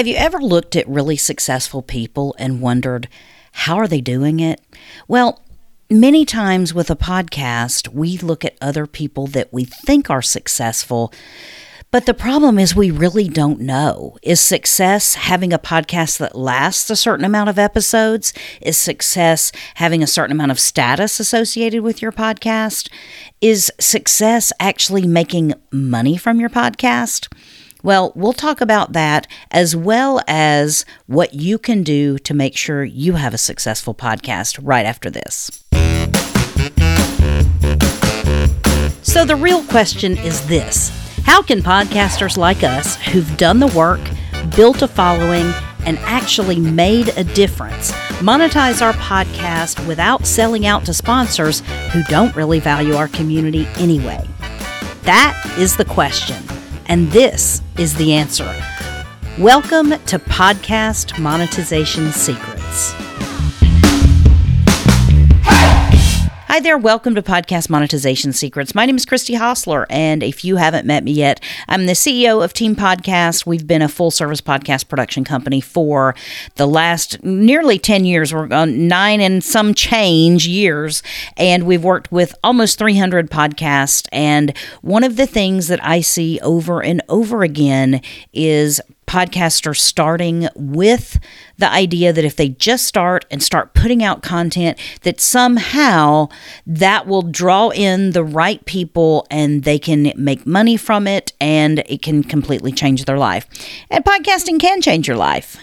Have you ever looked at really successful people and wondered, how are they doing it? Well, many times with a podcast, we look at other people that we think are successful. But the problem is, we really don't know. Is success having a podcast that lasts a certain amount of episodes? Is success having a certain amount of status associated with your podcast? Is success actually making money from your podcast? Well, we'll talk about that as well as what you can do to make sure you have a successful podcast right after this. So, the real question is this How can podcasters like us who've done the work, built a following, and actually made a difference monetize our podcast without selling out to sponsors who don't really value our community anyway? That is the question. And this is the answer. Welcome to Podcast Monetization Secrets. Hi there, welcome to Podcast Monetization Secrets. My name is Christy Hostler, and if you haven't met me yet, I'm the CEO of Team Podcast. We've been a full service podcast production company for the last nearly 10 years. We're on uh, nine and some change years, and we've worked with almost 300 podcasts. And one of the things that I see over and over again is podcasters starting with the idea that if they just start and start putting out content that somehow that will draw in the right people and they can make money from it and it can completely change their life. And podcasting can change your life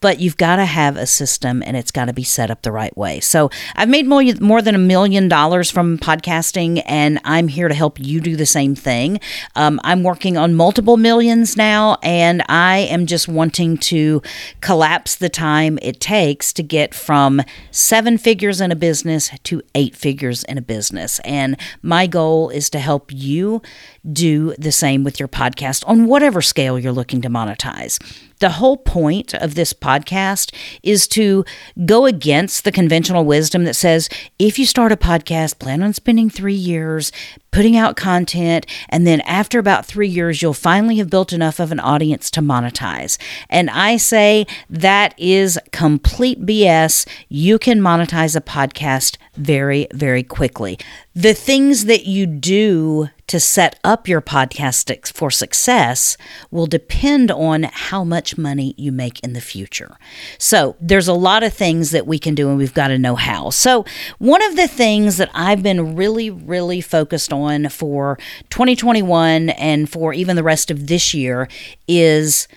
but you've got to have a system and it's got to be set up the right way. So I've made more, more than a million dollars from podcasting, and I'm here to help you do the same thing. Um, I'm working on multiple millions now, and I am just wanting to collapse the time it takes to get from seven figures in a business to eight figures in a business. And my goal is to help you do the same with your podcast on whatever scale you're looking to monetize. The whole point of this podcast is to go against the conventional wisdom that says if you start a podcast, plan on spending three years putting out content, and then after about three years, you'll finally have built enough of an audience to monetize. And I say that is complete BS. You can monetize a podcast very, very quickly. The things that you do to set up your podcast for success will depend on how much money you make in the future. So, there's a lot of things that we can do, and we've got to know how. So, one of the things that I've been really, really focused on for 2021 and for even the rest of this year is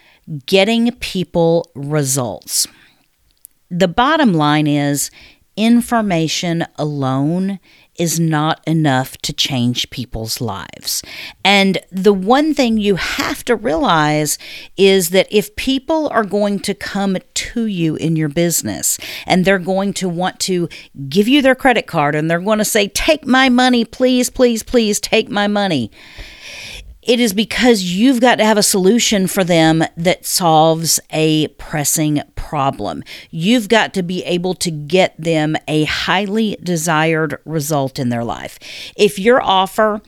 getting people results. The bottom line is information alone is not enough to change people's lives. And the one thing you have to realize is that if people are going to come to you in your business and they're going to want to give you their credit card and they're going to say, Take my money, please, please, please, take my money it is because you've got to have a solution for them that solves a pressing problem. You've got to be able to get them a highly desired result in their life. If your offer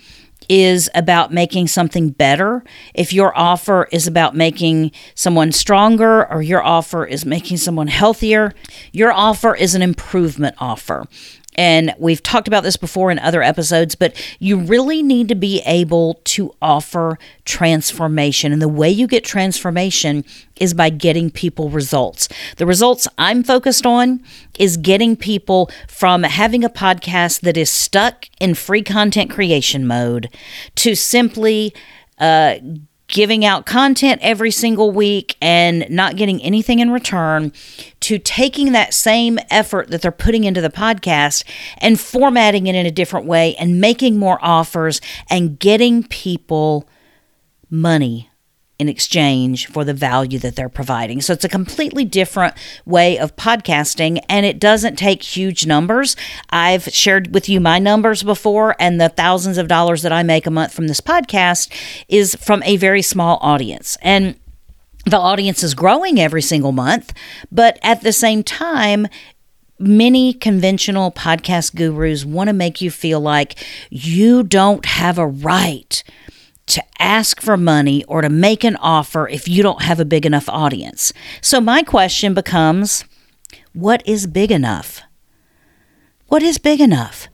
is about making something better, if your offer is about making someone stronger or your offer is making someone healthier, your offer is an improvement offer. And we've talked about this before in other episodes, but you really need to be able to offer transformation. And the way you get transformation is by getting people results. The results I'm focused on is getting people from having a podcast that is stuck in free content creation mode to simply uh, giving out content every single week and not getting anything in return to taking that same effort that they're putting into the podcast and formatting it in a different way and making more offers and getting people money in exchange for the value that they're providing. So it's a completely different way of podcasting and it doesn't take huge numbers. I've shared with you my numbers before, and the thousands of dollars that I make a month from this podcast is from a very small audience. And the audience is growing every single month, but at the same time, many conventional podcast gurus want to make you feel like you don't have a right to ask for money or to make an offer if you don't have a big enough audience. So, my question becomes what is big enough? What is big enough?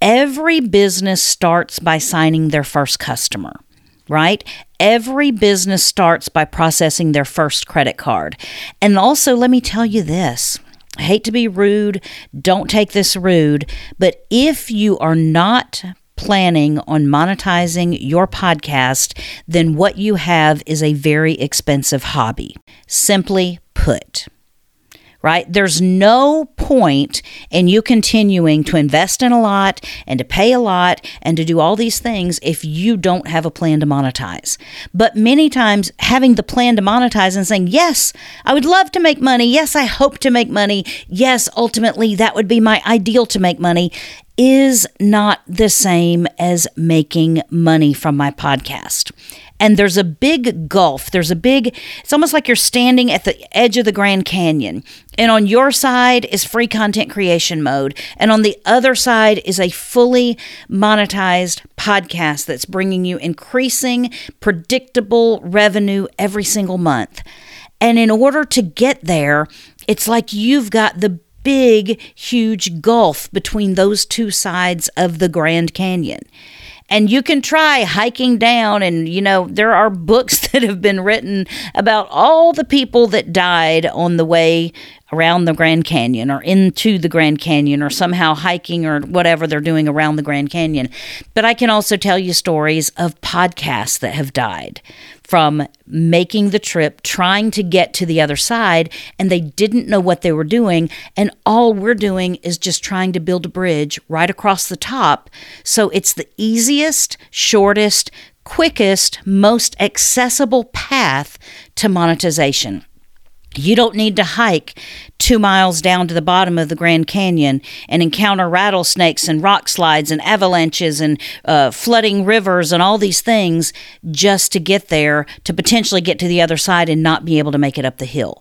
Every business starts by signing their first customer, right? Every business starts by processing their first credit card. And also, let me tell you this I hate to be rude, don't take this rude, but if you are not planning on monetizing your podcast, then what you have is a very expensive hobby. Simply put right? There's no point in you continuing to invest in a lot and to pay a lot and to do all these things if you don't have a plan to monetize. But many times, having the plan to monetize and saying, Yes, I would love to make money. Yes, I hope to make money. Yes, ultimately, that would be my ideal to make money is not the same as making money from my podcast and there's a big gulf. There's a big, it's almost like you're standing at the edge of the Grand Canyon. And on your side is free content creation mode. And on the other side is a fully monetized podcast that's bringing you increasing, predictable revenue every single month. And in order to get there, it's like you've got the big, huge gulf between those two sides of the Grand Canyon and you can try hiking down and you know there are books that have been written about all the people that died on the way around the Grand Canyon or into the Grand Canyon or somehow hiking or whatever they're doing around the Grand Canyon. But I can also tell you stories of podcasts that have died from making the trip, trying to get to the other side, and they didn't know what they were doing. And all we're doing is just trying to build a bridge right across the top. So it's the easiest, shortest, quickest, most accessible path to monetization. You don't need to hike two miles down to the bottom of the Grand Canyon and encounter rattlesnakes and rock slides and avalanches and uh, flooding rivers and all these things just to get there to potentially get to the other side and not be able to make it up the hill.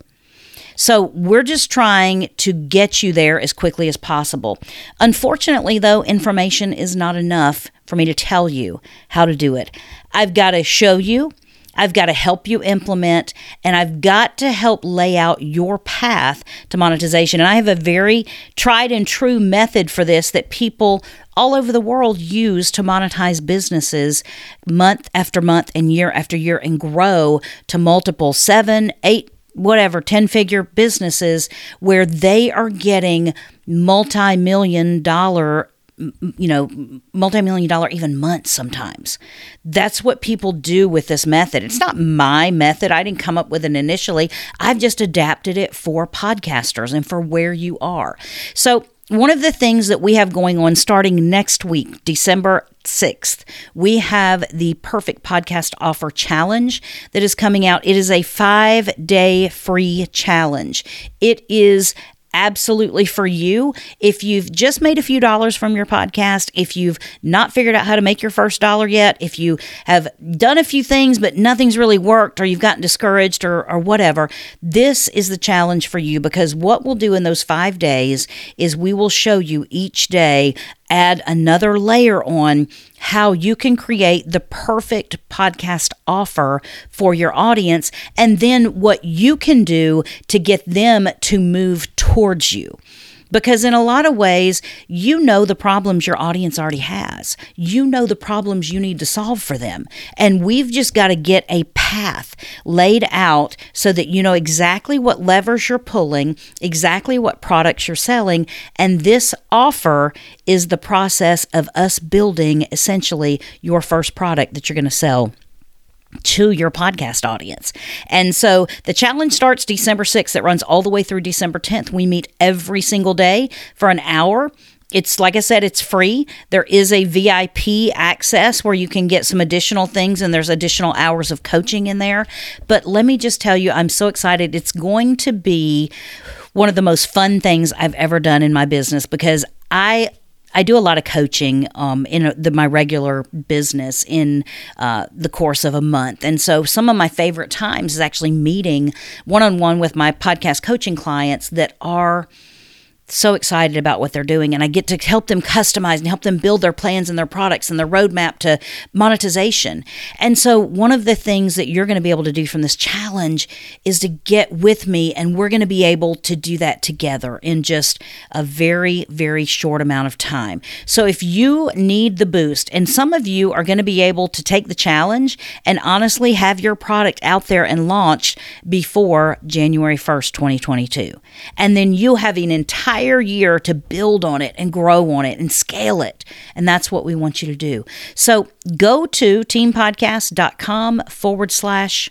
So we're just trying to get you there as quickly as possible. Unfortunately, though, information is not enough for me to tell you how to do it. I've got to show you I've got to help you implement and I've got to help lay out your path to monetization. And I have a very tried and true method for this that people all over the world use to monetize businesses month after month and year after year and grow to multiple seven, eight, whatever 10 figure businesses where they are getting multi million dollar you know, multi-million dollar even months sometimes. That's what people do with this method. It's not my method. I didn't come up with it initially. I've just adapted it for podcasters and for where you are. So, one of the things that we have going on starting next week, December 6th, we have the Perfect Podcast Offer Challenge that is coming out. It is a five day free challenge. It is absolutely for you. If you've just made a few dollars from your podcast, if you've not figured out how to make your first dollar yet, if you have done a few things but nothing's really worked or you've gotten discouraged or, or whatever, this is the challenge for you because what we'll do in those five days is we will show you each day add another layer on how you can create the perfect podcast offer for your audience and then what you can do to get them to move towards you. Because in a lot of ways, you know the problems your audience already has. You know the problems you need to solve for them. And we've just got to get a path laid out so that you know exactly what levers you're pulling, exactly what products you're selling. And this offer is the process of us building essentially your first product that you're going to sell to your podcast audience. And so the challenge starts December 6th. It runs all the way through December 10th. We meet every single day for an hour. It's like I said, it's free. There is a VIP access where you can get some additional things and there's additional hours of coaching in there. But let me just tell you, I'm so excited. It's going to be one of the most fun things I've ever done in my business because I I do a lot of coaching um, in the, my regular business in uh, the course of a month. And so some of my favorite times is actually meeting one on one with my podcast coaching clients that are so excited about what they're doing and I get to help them customize and help them build their plans and their products and their roadmap to monetization. And so one of the things that you're going to be able to do from this challenge is to get with me and we're going to be able to do that together in just a very very short amount of time. So if you need the boost and some of you are going to be able to take the challenge and honestly have your product out there and launched before January 1st, 2022. And then you have an entire entire year to build on it and grow on it and scale it. And that's what we want you to do. So go to teampodcast.com forward slash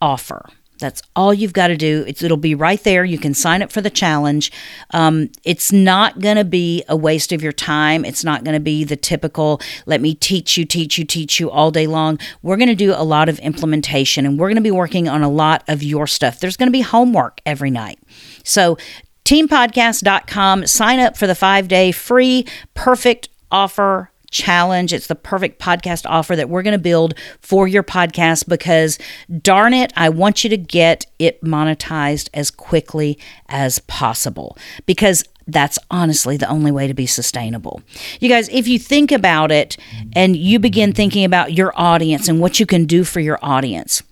offer. That's all you've got to do. It's, it'll be right there. You can sign up for the challenge. Um, it's not going to be a waste of your time. It's not going to be the typical, let me teach you, teach you, teach you all day long. We're going to do a lot of implementation and we're going to be working on a lot of your stuff. There's going to be homework every night. So teampodcast.com. Sign up for the five day free perfect offer challenge. It's the perfect podcast offer that we're going to build for your podcast because darn it, I want you to get it monetized as quickly as possible because that's honestly the only way to be sustainable. You guys, if you think about it and you begin thinking about your audience and what you can do for your audience,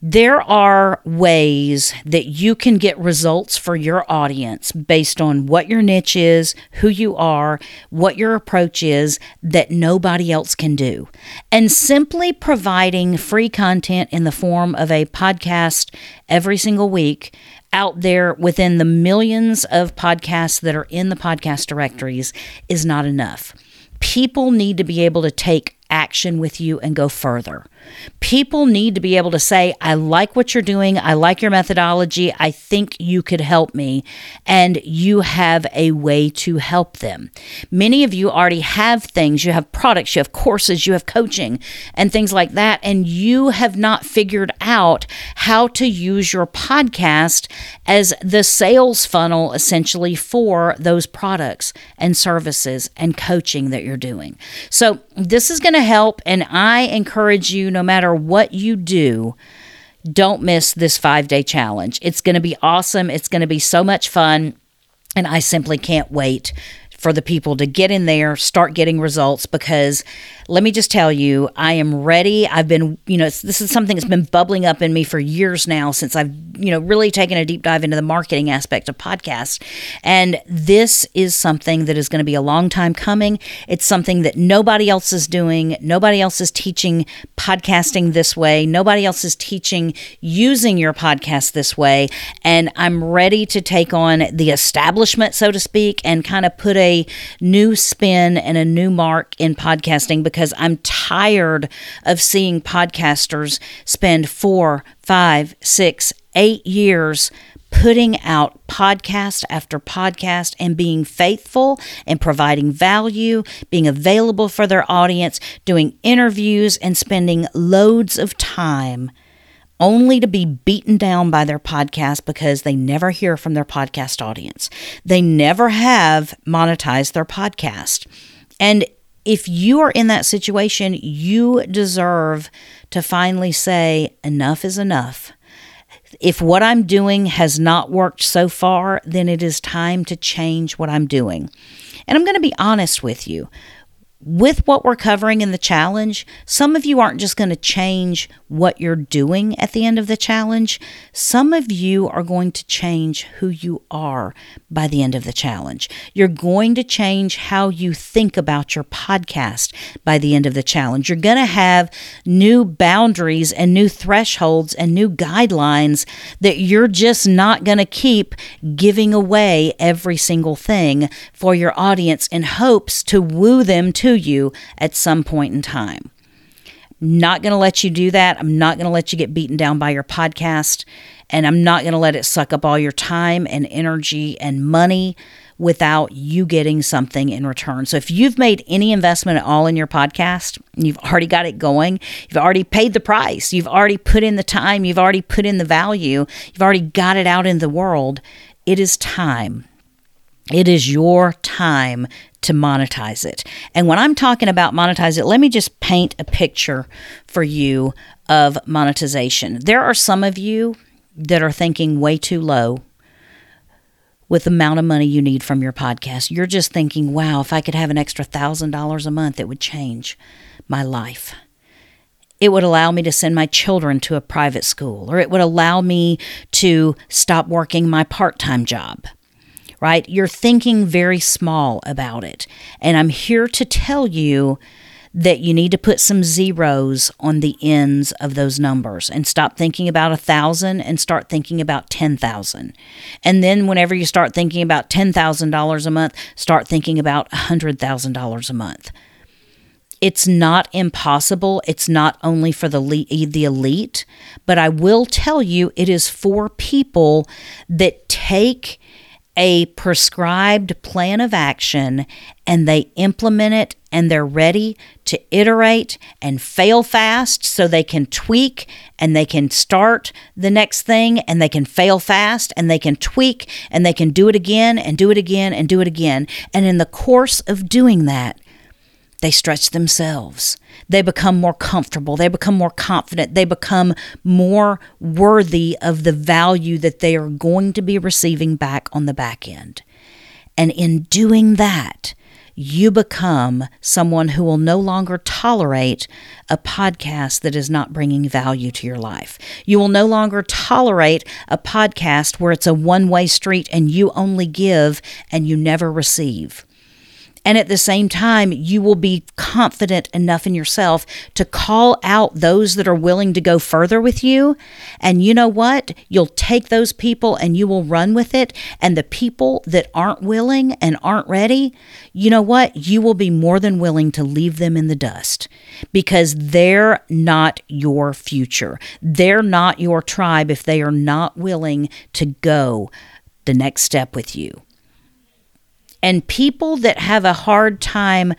there are ways that you can get results for your audience based on what your niche is, who you are, what your approach is that nobody else can do. And simply providing free content in the form of a podcast every single week out there within the millions of podcasts that are in the podcast directories is not enough. People need to be able to take action with you and go further. People need to be able to say, I like what you're doing. I like your methodology. I think you could help me. And you have a way to help them. Many of you already have things. You have products, you have courses, you have coaching, and things like that. And you have not figured out how to use your podcast as the sales funnel essentially for those products and services and coaching that you're doing. So, this is going to help. And I encourage you no matter what you do, don't miss this five day challenge. It's going to be awesome. It's going to be so much fun. And I simply can't wait for the people to get in there, start getting results because let me just tell you, I am ready. I've been, you know, this is something that's been bubbling up in me for years now since I've, you know, really taken a deep dive into the marketing aspect of podcasts. And this is something that is going to be a long time coming. It's something that nobody else is doing. Nobody else is teaching podcasting this way. Nobody else is teaching using your podcast this way. And I'm ready to take on the establishment, so to speak, and kind of put a new spin and a new mark in podcasting because because I'm tired of seeing podcasters spend four, five, six, eight years putting out podcast after podcast and being faithful and providing value, being available for their audience, doing interviews, and spending loads of time only to be beaten down by their podcast because they never hear from their podcast audience. They never have monetized their podcast. And if you are in that situation, you deserve to finally say, enough is enough. If what I'm doing has not worked so far, then it is time to change what I'm doing. And I'm going to be honest with you with what we're covering in the challenge, some of you aren't just going to change what you're doing at the end of the challenge. Some of you are going to change who you are by the end of the challenge. You're going to change how you think about your podcast by the end of the challenge. You're going to have new boundaries and new thresholds and new guidelines that you're just not going to keep giving away every single thing for your audience in hopes to woo them to to you at some point in time. Not going to let you do that. I'm not going to let you get beaten down by your podcast. And I'm not going to let it suck up all your time and energy and money without you getting something in return. So if you've made any investment at all in your podcast, you've already got it going, you've already paid the price, you've already put in the time, you've already put in the value, you've already got it out in the world, it is time. It is your time to monetize it. And when I'm talking about monetize it, let me just paint a picture for you of monetization. There are some of you that are thinking way too low with the amount of money you need from your podcast. You're just thinking, wow, if I could have an extra thousand dollars a month, it would change my life. It would allow me to send my children to a private school, or it would allow me to stop working my part time job. Right? You're thinking very small about it. And I'm here to tell you that you need to put some zeros on the ends of those numbers and stop thinking about a thousand and start thinking about 10,000. And then whenever you start thinking about $10,000 a month, start thinking about a $100,000 a month. It's not impossible. It's not only for the the elite, but I will tell you it is for people that take a prescribed plan of action and they implement it and they're ready to iterate and fail fast so they can tweak and they can start the next thing and they can fail fast and they can tweak and they can do it again and do it again and do it again. And in the course of doing that, they stretch themselves. They become more comfortable. They become more confident. They become more worthy of the value that they are going to be receiving back on the back end. And in doing that, you become someone who will no longer tolerate a podcast that is not bringing value to your life. You will no longer tolerate a podcast where it's a one way street and you only give and you never receive. And at the same time, you will be confident enough in yourself to call out those that are willing to go further with you. And you know what? You'll take those people and you will run with it. And the people that aren't willing and aren't ready, you know what? You will be more than willing to leave them in the dust because they're not your future. They're not your tribe if they are not willing to go the next step with you. And people that have a hard time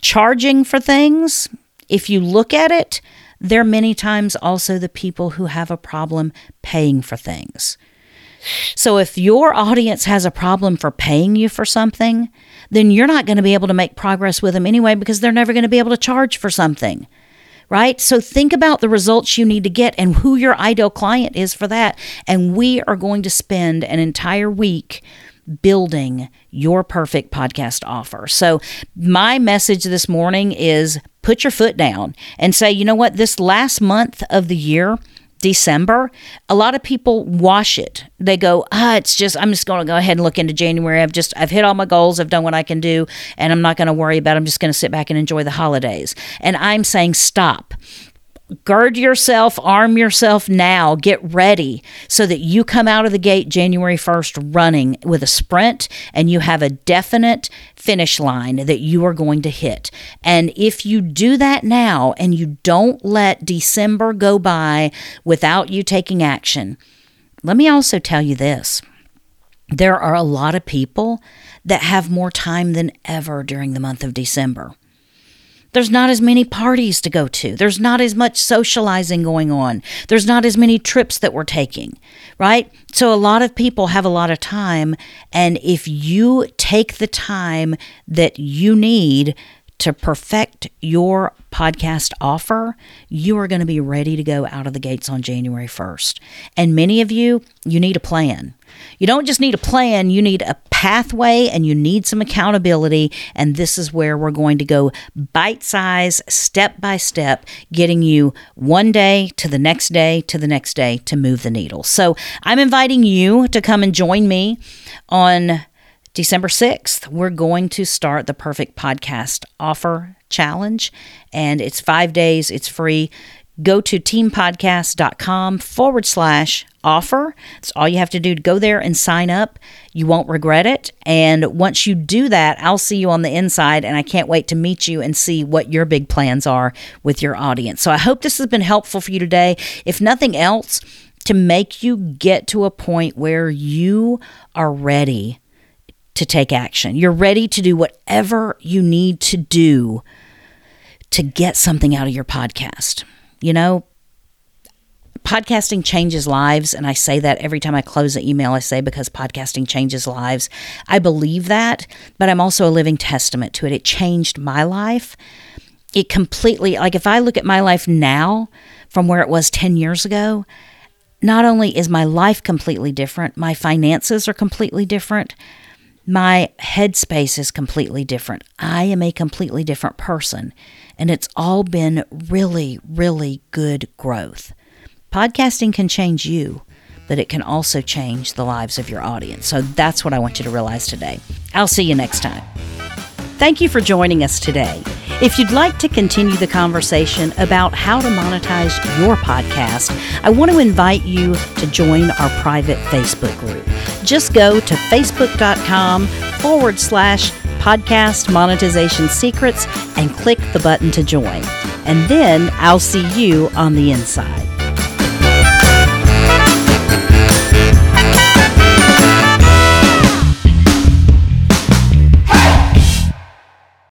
charging for things, if you look at it, they're many times also the people who have a problem paying for things. So if your audience has a problem for paying you for something, then you're not going to be able to make progress with them anyway because they're never going to be able to charge for something. Right? So think about the results you need to get and who your ideal client is for that. And we are going to spend an entire week building your perfect podcast offer. So, my message this morning is put your foot down and say, you know what, this last month of the year, December, a lot of people wash it. They go, ah, it's just, I'm just going to go ahead and look into January. I've just, I've hit all my goals. I've done what I can do, and I'm not going to worry about it. I'm just going to sit back and enjoy the holidays. And I'm saying, stop gird yourself, arm yourself now, get ready so that you come out of the gate January 1st running with a sprint and you have a definite finish line that you are going to hit. And if you do that now and you don't let December go by without you taking action, let me also tell you this. There are a lot of people that have more time than ever during the month of December. There's not as many parties to go to. There's not as much socializing going on. There's not as many trips that we're taking, right? So a lot of people have a lot of time. And if you take the time that you need to perfect your podcast offer, you are going to be ready to go out of the gates on January 1st. And many of you, you need a plan. You don't just need a plan, you need a pathway and you need some accountability. And this is where we're going to go bite size, step by step, getting you one day to the next day to the next day to move the needle. So I'm inviting you to come and join me on December 6th. We're going to start the Perfect Podcast Offer Challenge, and it's five days, it's free go to teampodcast.com forward slash offer. That's all you have to do to go there and sign up. You won't regret it. And once you do that, I'll see you on the inside, and I can't wait to meet you and see what your big plans are with your audience. So I hope this has been helpful for you today. If nothing else, to make you get to a point where you are ready to take action. You're ready to do whatever you need to do to get something out of your podcast. You know, podcasting changes lives. And I say that every time I close an email, I say because podcasting changes lives. I believe that, but I'm also a living testament to it. It changed my life. It completely, like if I look at my life now from where it was 10 years ago, not only is my life completely different, my finances are completely different, my headspace is completely different. I am a completely different person, and it's all been really, really good growth. Podcasting can change you, but it can also change the lives of your audience. So that's what I want you to realize today. I'll see you next time. Thank you for joining us today. If you'd like to continue the conversation about how to monetize your podcast, I want to invite you to join our private Facebook group. Just go to facebook.com forward slash podcast monetization secrets and click the button to join. And then I'll see you on the inside.